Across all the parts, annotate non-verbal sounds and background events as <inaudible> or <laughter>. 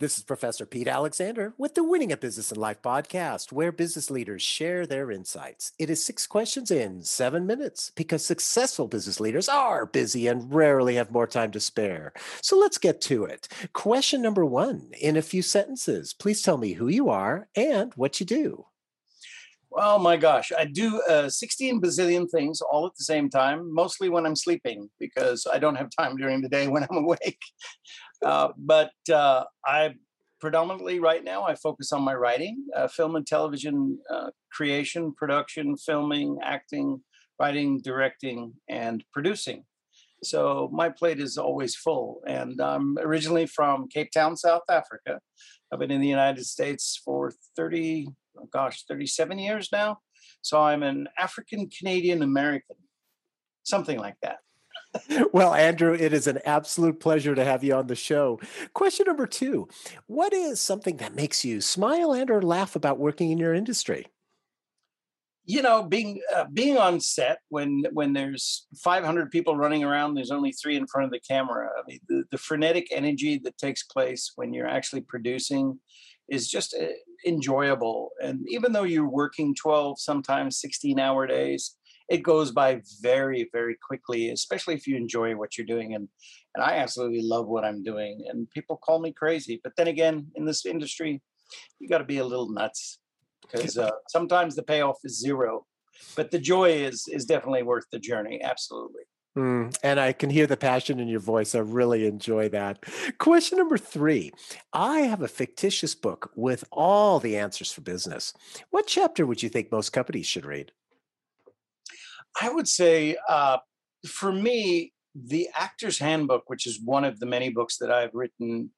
This is Professor Pete Alexander with the Winning at Business and Life podcast, where business leaders share their insights. It is six questions in seven minutes because successful business leaders are busy and rarely have more time to spare. So let's get to it. Question number one in a few sentences. Please tell me who you are and what you do. Oh my gosh, I do uh, 16 bazillion things all at the same time, mostly when I'm sleeping because I don't have time during the day when I'm <laughs> awake. Uh, but uh, I predominantly right now I focus on my writing, uh, film and television uh, creation, production, filming, acting, writing, directing, and producing. So my plate is always full. And I'm originally from Cape Town, South Africa. I've been in the United States for 30, oh gosh, 37 years now. So I'm an African Canadian American, something like that well, Andrew, it is an absolute pleasure to have you on the show. Question number two What is something that makes you smile and or laugh about working in your industry? You know, being uh, being on set when when there's 500 people running around, there's only three in front of the camera. I mean, the, the frenetic energy that takes place when you're actually producing is just uh, enjoyable. And even though you're working 12, sometimes 16 hour days, it goes by very very quickly especially if you enjoy what you're doing and and i absolutely love what i'm doing and people call me crazy but then again in this industry you got to be a little nuts because uh, sometimes the payoff is zero but the joy is is definitely worth the journey absolutely Mm, and I can hear the passion in your voice. I really enjoy that. Question number three I have a fictitious book with all the answers for business. What chapter would you think most companies should read? I would say uh, for me, the Actor's Handbook, which is one of the many books that I've written,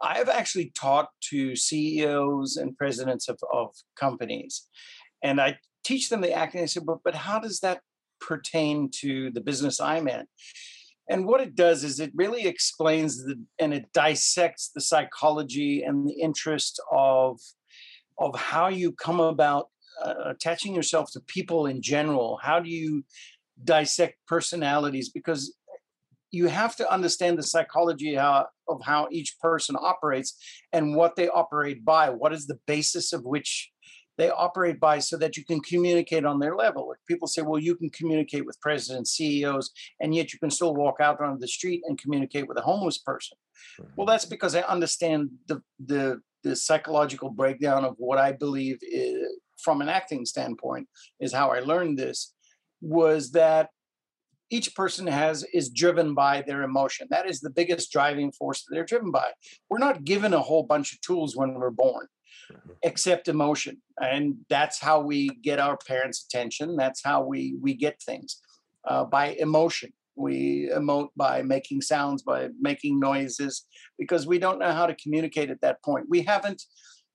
I've actually talked to CEOs and presidents of, of companies. And I teach them the acting. I said, but, but how does that pertain to the business I'm in? And what it does is it really explains the, and it dissects the psychology and the interest of, of how you come about uh, attaching yourself to people in general how do you dissect personalities? Because you have to understand the psychology how, of how each person operates and what they operate by. What is the basis of which they operate by so that you can communicate on their level? Like people say well you can communicate with presidents ceos and yet you can still walk out on the street and communicate with a homeless person. Well that's because i understand the the the psychological breakdown of what i believe is, from an acting standpoint is how I learned this was that each person has is driven by their emotion. That is the biggest driving force that they're driven by. We're not given a whole bunch of tools when we're born, mm-hmm. except emotion, and that's how we get our parents' attention. That's how we we get things uh, by emotion. We emote by making sounds, by making noises, because we don't know how to communicate at that point. We haven't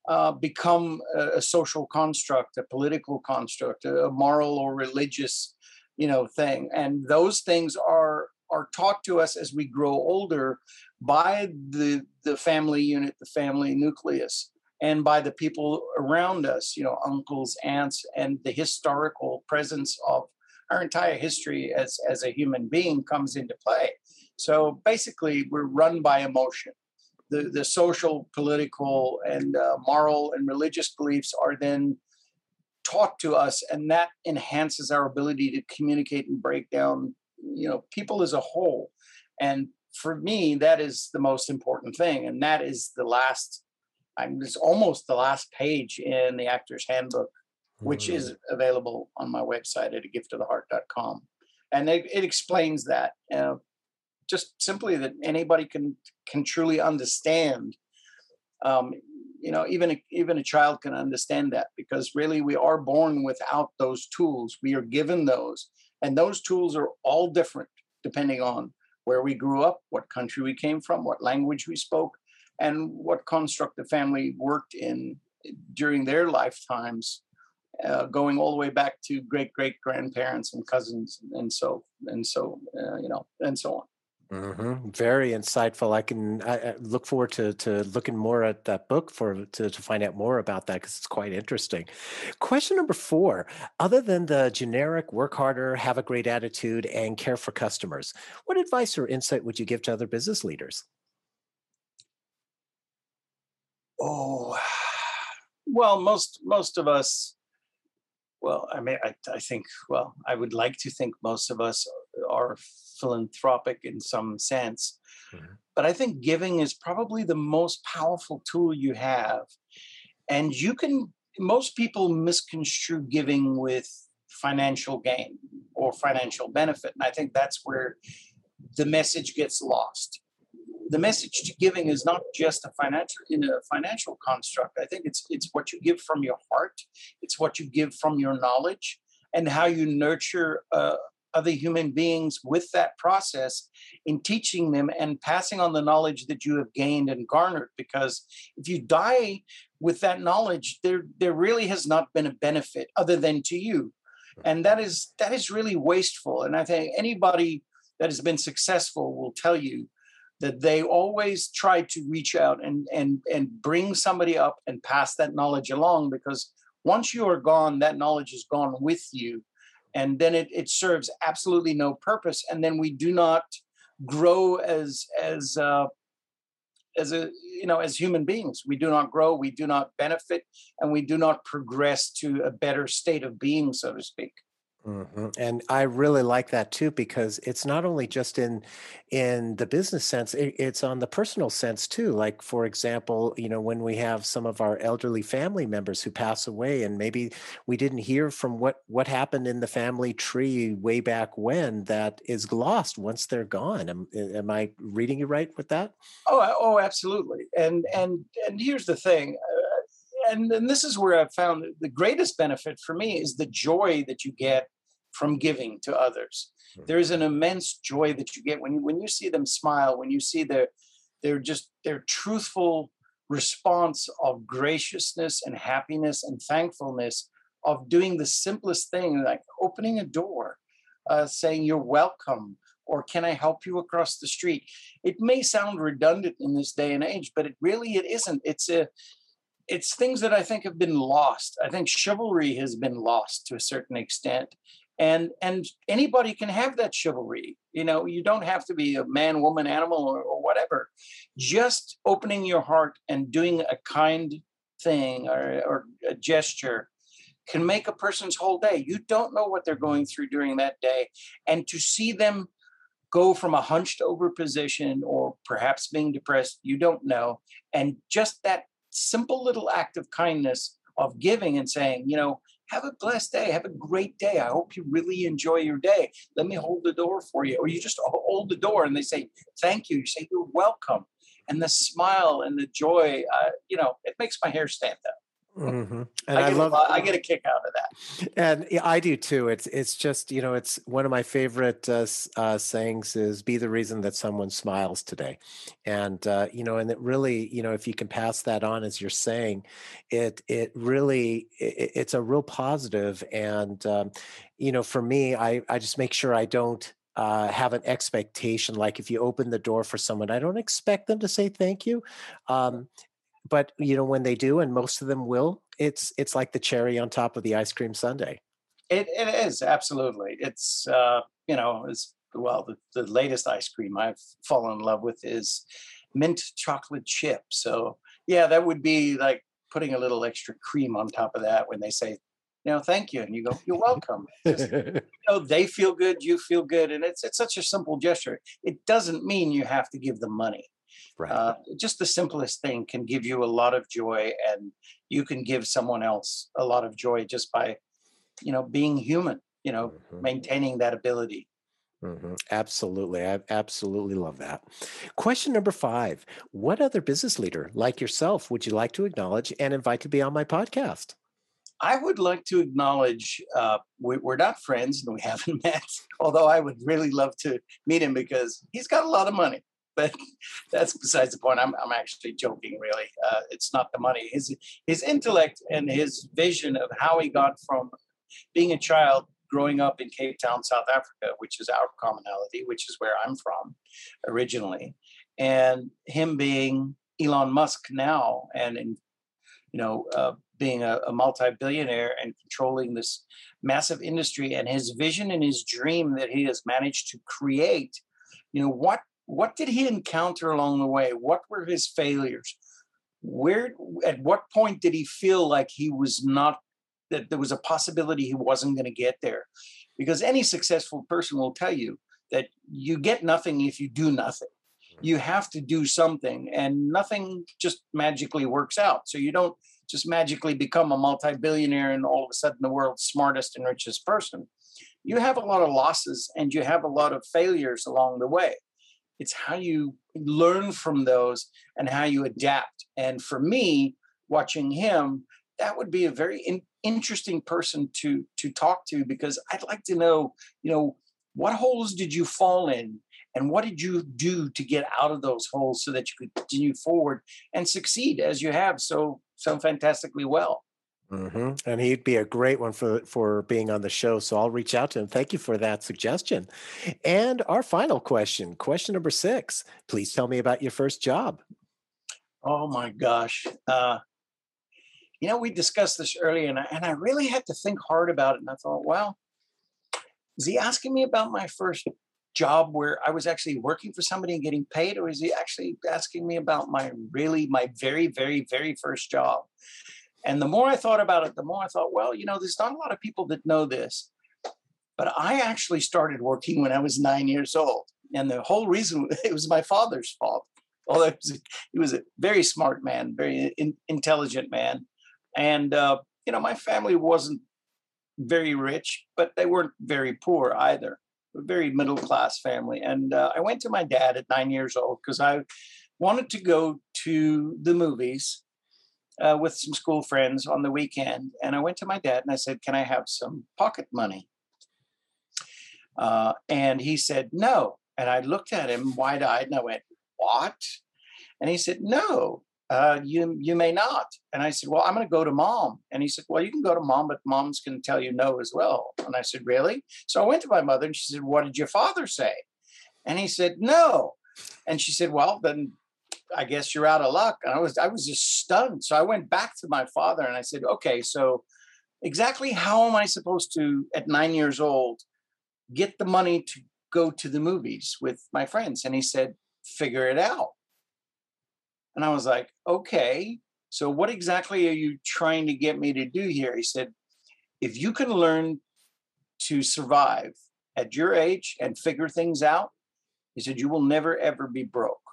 uh, become a, a, social construct, a political construct, a, moral or religious, you know, thing. And those things are are taught to us as we grow older by the the family unit, the family nucleus, and by the people around us, you know, uncles, aunts, and the historical presence of our entire history as as a human being comes into play. So basically, we're run by emotion the, the social, political, and uh, moral and religious beliefs are then taught to us, and that enhances our ability to communicate and break down, you know, people as a whole. And for me, that is the most important thing, and that is the last. I'm it's almost the last page in the Actor's Handbook, which mm. is available on my website at a gift of the heart.com. And it, it explains that. Uh, just simply that anybody can can truly understand um, you know even a, even a child can understand that because really we are born without those tools. We are given those and those tools are all different depending on where we grew up what country we came from what language we spoke and what construct the family worked in during their lifetimes uh, going all the way back to great great grandparents and cousins and so and so uh, you know and so on Mm-hmm. Very insightful. I can I, I look forward to to looking more at that book for to, to find out more about that because it's quite interesting. Question number four: Other than the generic "work harder, have a great attitude, and care for customers," what advice or insight would you give to other business leaders? Oh, well, most most of us. Well, I mean, I, I think. Well, I would like to think most of us are philanthropic in some sense, mm-hmm. but I think giving is probably the most powerful tool you have, and you can. Most people misconstrue giving with financial gain or financial benefit, and I think that's where the message gets lost the message to giving is not just a financial in a financial construct. I think it's it's what you give from your heart, it's what you give from your knowledge, and how you nurture uh, other human beings with that process in teaching them and passing on the knowledge that you have gained and garnered. Because if you die with that knowledge, there there really has not been a benefit other than to you, and that is that is really wasteful. And I think anybody that has been successful will tell you that they always try to reach out and and and bring somebody up and pass that knowledge along because once you are gone that knowledge is gone with you and then it, it serves absolutely no purpose and then we do not grow as as uh, as a you know as human beings. We do not grow we do not benefit and we do not progress to a better state of being so to speak hmm And I really like that too because it's not only just in in the business sense, it, it's on the personal sense too. Like for example, you know, when we have some of our elderly family members who pass away, and maybe we didn't hear from what what happened in the family tree way back when, that is lost once they're gone. Am, am I reading you right with that? Oh, oh, absolutely. And and and here's the thing. Uh, and, and this is where I've found the greatest benefit for me is the joy that you get from giving to others. Hmm. There is an immense joy that you get when you when you see them smile, when you see their their just their truthful response of graciousness and happiness and thankfulness of doing the simplest thing like opening a door, uh, saying you're welcome, or can I help you across the street? It may sound redundant in this day and age, but it really it isn't. It's a it's things that I think have been lost. I think chivalry has been lost to a certain extent and and anybody can have that chivalry you know you don't have to be a man woman animal or, or whatever. Just opening your heart and doing a kind thing or, or a gesture can make a person's whole day. You don't know what they're going through during that day and to see them go from a hunched over position or perhaps being depressed you don't know. And just that simple little act of kindness of giving and saying you know have a blessed day. Have a great day. I hope you really enjoy your day. Let me hold the door for you. Or you just hold the door and they say, thank you. You say, you're welcome. And the smile and the joy, uh, you know, it makes my hair stand up. Mm-hmm. And I, I love. I get a kick out of that. And I do too. It's it's just you know it's one of my favorite uh, uh, sayings is "Be the reason that someone smiles today," and uh, you know, and it really you know if you can pass that on as you're saying, it it really it, it's a real positive. And um, you know, for me, I I just make sure I don't uh, have an expectation. Like if you open the door for someone, I don't expect them to say thank you. Um, but you know when they do and most of them will it's it's like the cherry on top of the ice cream sundae. It, it is absolutely. It's uh you know it's well the, the latest ice cream i've fallen in love with is mint chocolate chip. So yeah that would be like putting a little extra cream on top of that when they say you know thank you and you go you're welcome. Just, <laughs> you know they feel good you feel good and it's it's such a simple gesture. It doesn't mean you have to give them money Right. Uh, just the simplest thing can give you a lot of joy, and you can give someone else a lot of joy just by, you know, being human. You know, mm-hmm. maintaining that ability. Mm-hmm. Absolutely. I absolutely love that. Question number five What other business leader like yourself would you like to acknowledge and invite to be on my podcast? I would like to acknowledge uh, we, are not friends and we <laughs> haven't met, although I would really love to meet him because he's got a lot of money but that's besides the point. I'm, I'm actually joking, really. Uh, it's not the money. His, his intellect and his vision of how he got from being a child growing up in Cape Town, South Africa, which is our commonality, which is where I'm from originally, and him being Elon Musk now, and in, you know, uh, being a, a multi-billionaire and controlling this massive industry, and his vision and his dream that he has managed to create. You know what what did he encounter along the way? What were his failures? where at what point did he feel like he was not that there was a possibility he wasn't going to get there? Because any successful person will tell you that you get nothing if you do nothing. Hmm. You have to do something and nothing just magically works out. So you don't just magically become a multi-billionaire and all of a sudden the world's smartest and richest person. You have a lot of losses and you have a lot of failures along the way it's how you learn from those and how you adapt. And for me watching him that would be a very in, interesting person to to talk to because i'd like to know you know what holes did you fall in and what did you do to get out of those holes so that you could continue forward and succeed as you have so so fantastically well mm-hmm. and he'd be a great one for for being on the show so i'll reach out to him thank you for that suggestion and our final question question number six please tell me about your first job oh my gosh uh, you know we discussed this earlier and I, and I really had to think hard about it and i thought well is he asking me about my first job where I was actually working for somebody and getting paid, or is he actually asking me about my really my very very very first job? And the more I thought about it, the more I thought, well, you know, there's not a lot of people that know this, but I actually started working when I was nine years old, and the whole reason <laughs> it was my father's fault. Although he was a very smart man, very in, intelligent man, and uh, you know, my family wasn't very rich, but they weren't very poor either. A very middle class family. And uh, I went to my dad at nine years old because I wanted to go to the movies uh, with some school friends on the weekend. And I went to my dad and I said, Can I have some pocket money? Uh, and he said, No. And I looked at him wide eyed and I went, What? And he said, No uh, you you may not. And I said, well, I'm going to go to mom. And he said, well, you can go to mom, but mom's going to tell you no as well. And I said, really? So I went to my mother and she said, what did your father say? And he said, no. And she said, well, then I guess you're out of luck. And I was I was just stunned. So I went back to my father and I said, okay, so exactly how am I supposed to, at nine years old, get the money to go to the movies with my friends? And he said, figure it out. And I was like, okay, so what exactly are you trying to get me to do here? He said, if you can learn to survive at your age and figure things out, he said, you will never ever be broke.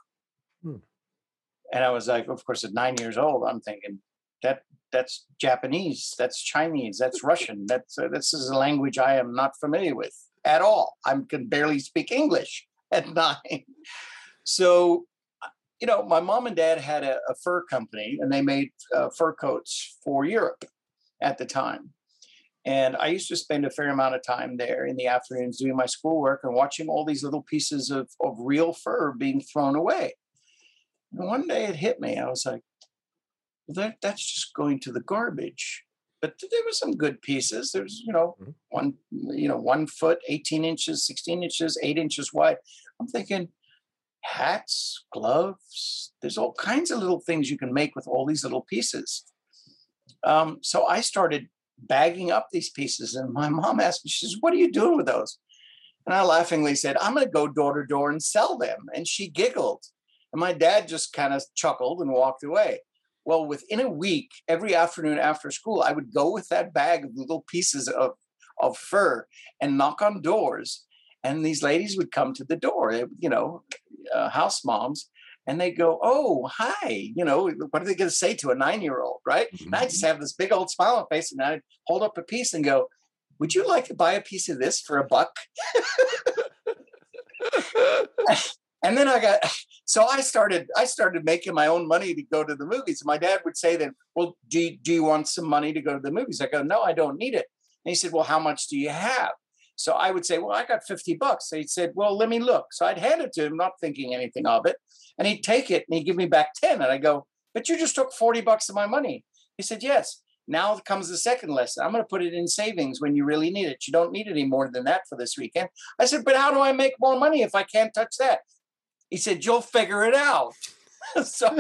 And I was like, of course, at nine years old, I'm thinking that that's Japanese, that's Chinese, that's Russian. <laughs> That's uh, this is a language I am not familiar with at all. I can barely speak English <laughs> at nine. So you know, my mom and dad had a, a fur company and they made uh, fur coats for Europe at the time. And I used to spend a fair amount of time there in the afternoons doing my schoolwork and watching all these little pieces of, of real fur being thrown away. And one day it hit me. I was like, well, that, that's just going to the garbage. But there were some good pieces. There's, you know, mm-hmm. one, you know, one foot, 18 inches, 16 inches, eight inches wide. I'm thinking, hats, gloves. There's all kinds of little things you can make with all these little pieces. Um, so I started bagging up these pieces, and my mom asked me, she says, What are you doing with those? And I laughingly said, I'm going to go door to door and sell them. And she giggled. And my dad just kind of chuckled and walked away. Well, within a week, every afternoon after school, I would go with that bag of little pieces of, of fur and knock on doors. And these ladies would come to the door, you know, uh, house moms and they go, "Oh, hi," you know, what are they going to say to a nine-year-old, right? Mm-hmm. And I just have this big old smile on face, and I hold up a piece and go, "Would you like to buy a piece of this for a buck?" <laughs> and then I got, so I started, I started making my own money to go to the movies. My dad would say then, "Well, do you, do you want some money to go to the movies?" I go, "No, I don't need it." And he said, "Well, how much do you have?" So I would say, Well, I got 50 bucks. So he said, Well, let me look. So I'd hand it to him, not thinking anything of it. And he'd take it and he'd give me back 10. And I go, But you just took 40 bucks of my money. He said, Yes. Now comes the second lesson. I'm going to put it in savings when you really need it. You don't need any more than that for this weekend. I said, But how do I make more money if I can't touch that? He said, You'll figure it out. <laughs> so,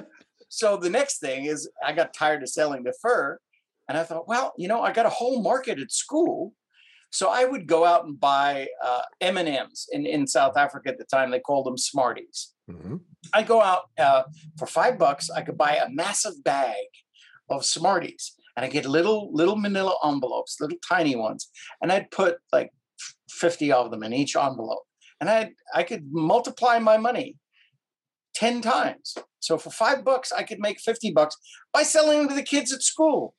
so the next thing is I got tired of selling the fur. And I thought, well, you know, I got a whole market at school so I would go out and buy uh, M and M's in in South Africa at the time. They called them Smarties, Mm-hmm. I go out uh, for five bucks. I could buy a massive bag of Smarties, and I get little little Manila envelopes, little tiny ones, and I'd put like fifty of them in each envelope, and I I could multiply my money ten times. So for five bucks, I could make fifty bucks by selling them to the kids at school.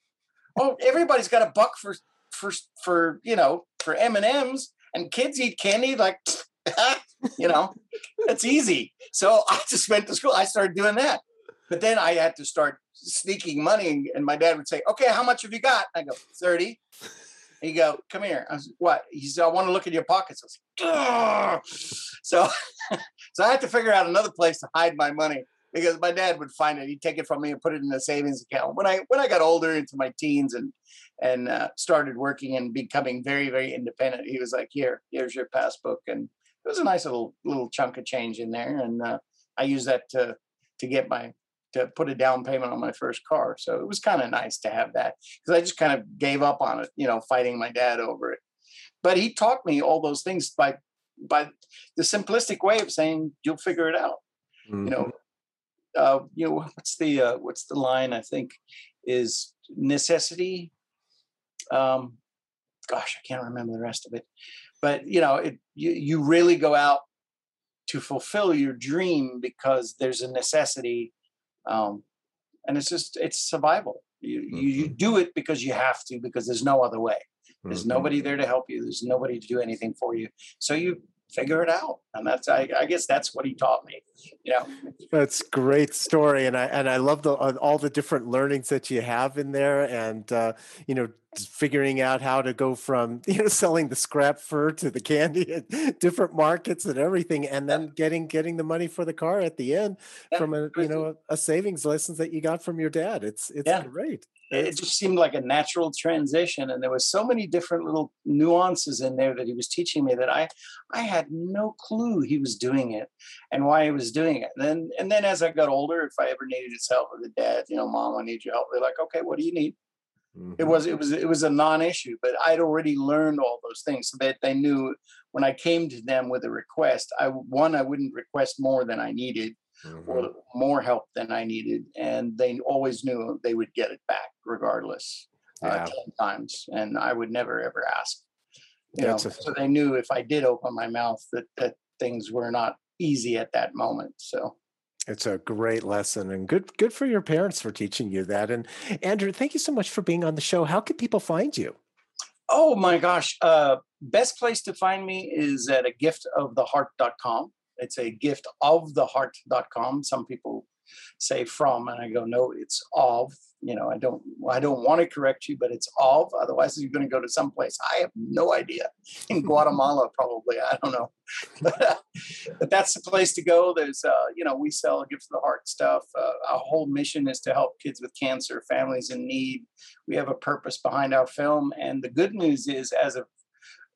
Oh, everybody's got a buck for for for you know for M and M's, and kids eat candy like <laughs> you know, it's easy. So <laughs> I just went to school. I started doing that. But then I had to start sneaking money. And my dad would say, okay, how much have you got? I go, 30. He go, come here. I was, what? He said, I want to look in your pockets. I was so, <laughs> so I had to figure out another place to hide my money because my dad would find it. He'd take it from me and put it in a savings account. When I when I got older into my teens and and uh, started working and becoming very very independent, he was like, "Here, here's your passbook," and it was a nice little little chunk of change in there, and uh, I used that to to get my to put a down payment on my first car. So it was kind of nice to have that because I just kind of gave up on it, you know, fighting my dad over it. But he taught me all those things by by the simplistic way of saying you'll figure it out. Mm-hmm. You know, mm-hmm. uh, you know what's the uh, what's the line? I think is necessity. Um, gosh, I can't remember the rest of it but you know it you, you really go out to fulfill your dream because there's a necessity um, and it's just it's survival you, mm-hmm. you, you do it because you have to because there's no other way there's mm-hmm. nobody there to help you there's nobody to do anything for you so you figure it out. And that's I, I, guess that's what he taught me you know? That's great story and i and i love the all the different learnings that you have in there and uh, you know figuring out how to go from <laughs> you know selling the scrap fur to the candy at different markets and everything and then getting getting the money for the car at the end yeah. from a you know a savings lessons that you got from your dad. It's it's yeah. great it just seemed like a natural transition and there was so many different little nuances in there that he was teaching me that i i had no clue he was doing it and why he was doing it and then and then as i got older if i ever needed his help with the dad you know mom i need your help they're like okay what do you need Mm-hmm. It was it was it was a non-issue, but I'd already learned all those things, so that they knew when I came to them with a request, I one I wouldn't request more than I needed, mm-hmm. or more help than I needed, and they always knew they would get it back regardless, uh, yeah. uh, ten times, and I would never ever ask. You know, a- so they knew if I did open my mouth that that things were not easy at that moment. So it's a great lesson and good good for your parents for teaching you that. And Andrew, thank you so much for being on the show. How can people find you? Oh my gosh. Uh, best place to find me is at a gift of the giftoftheheart.com. It's a giftoftheheart.com. Some people say from, and I go, no, it's of. You know, I don't, I don't want to correct you, but it's of. Otherwise, you're going to go to some place. I have no idea. In <laughs> Guatemala, probably. I don't know, <laughs> but, but that's the place to go. There's, uh, you know, we sell gifts of the heart stuff. Uh, our whole mission is to help kids with cancer, families in need. We have a purpose behind our film, and the good news is, as of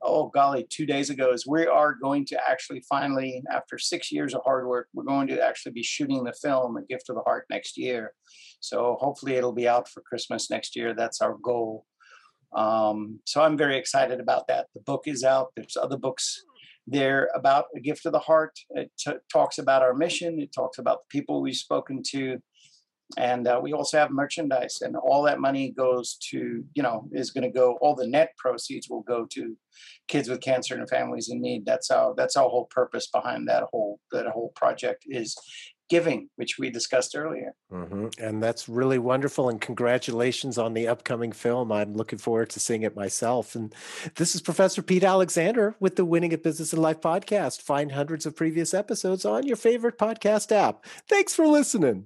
oh golly, two days ago is we are going to actually finally, after six years of hard work, we're going to actually be shooting the film, A Gift of the Heart, next year. So hopefully it'll be out for Christmas next year. That's our goal. Um, so I'm very excited about that. The book is out. There's other books there about A Gift of the Heart. It t- talks about our mission. It talks about the people we've spoken to and uh, we also have merchandise and all that money goes to you know is going to go all the net proceeds will go to kids with cancer and families in need. That's our that's our whole purpose behind that whole that whole project is giving which we discussed earlier. Mm-hmm. and that's really wonderful and congratulations on the upcoming film. I'm looking forward to seeing it myself. And this is professor pete alexander with the winning at business and life podcast. Find hundreds of previous episodes on your favorite podcast app. Thanks for listening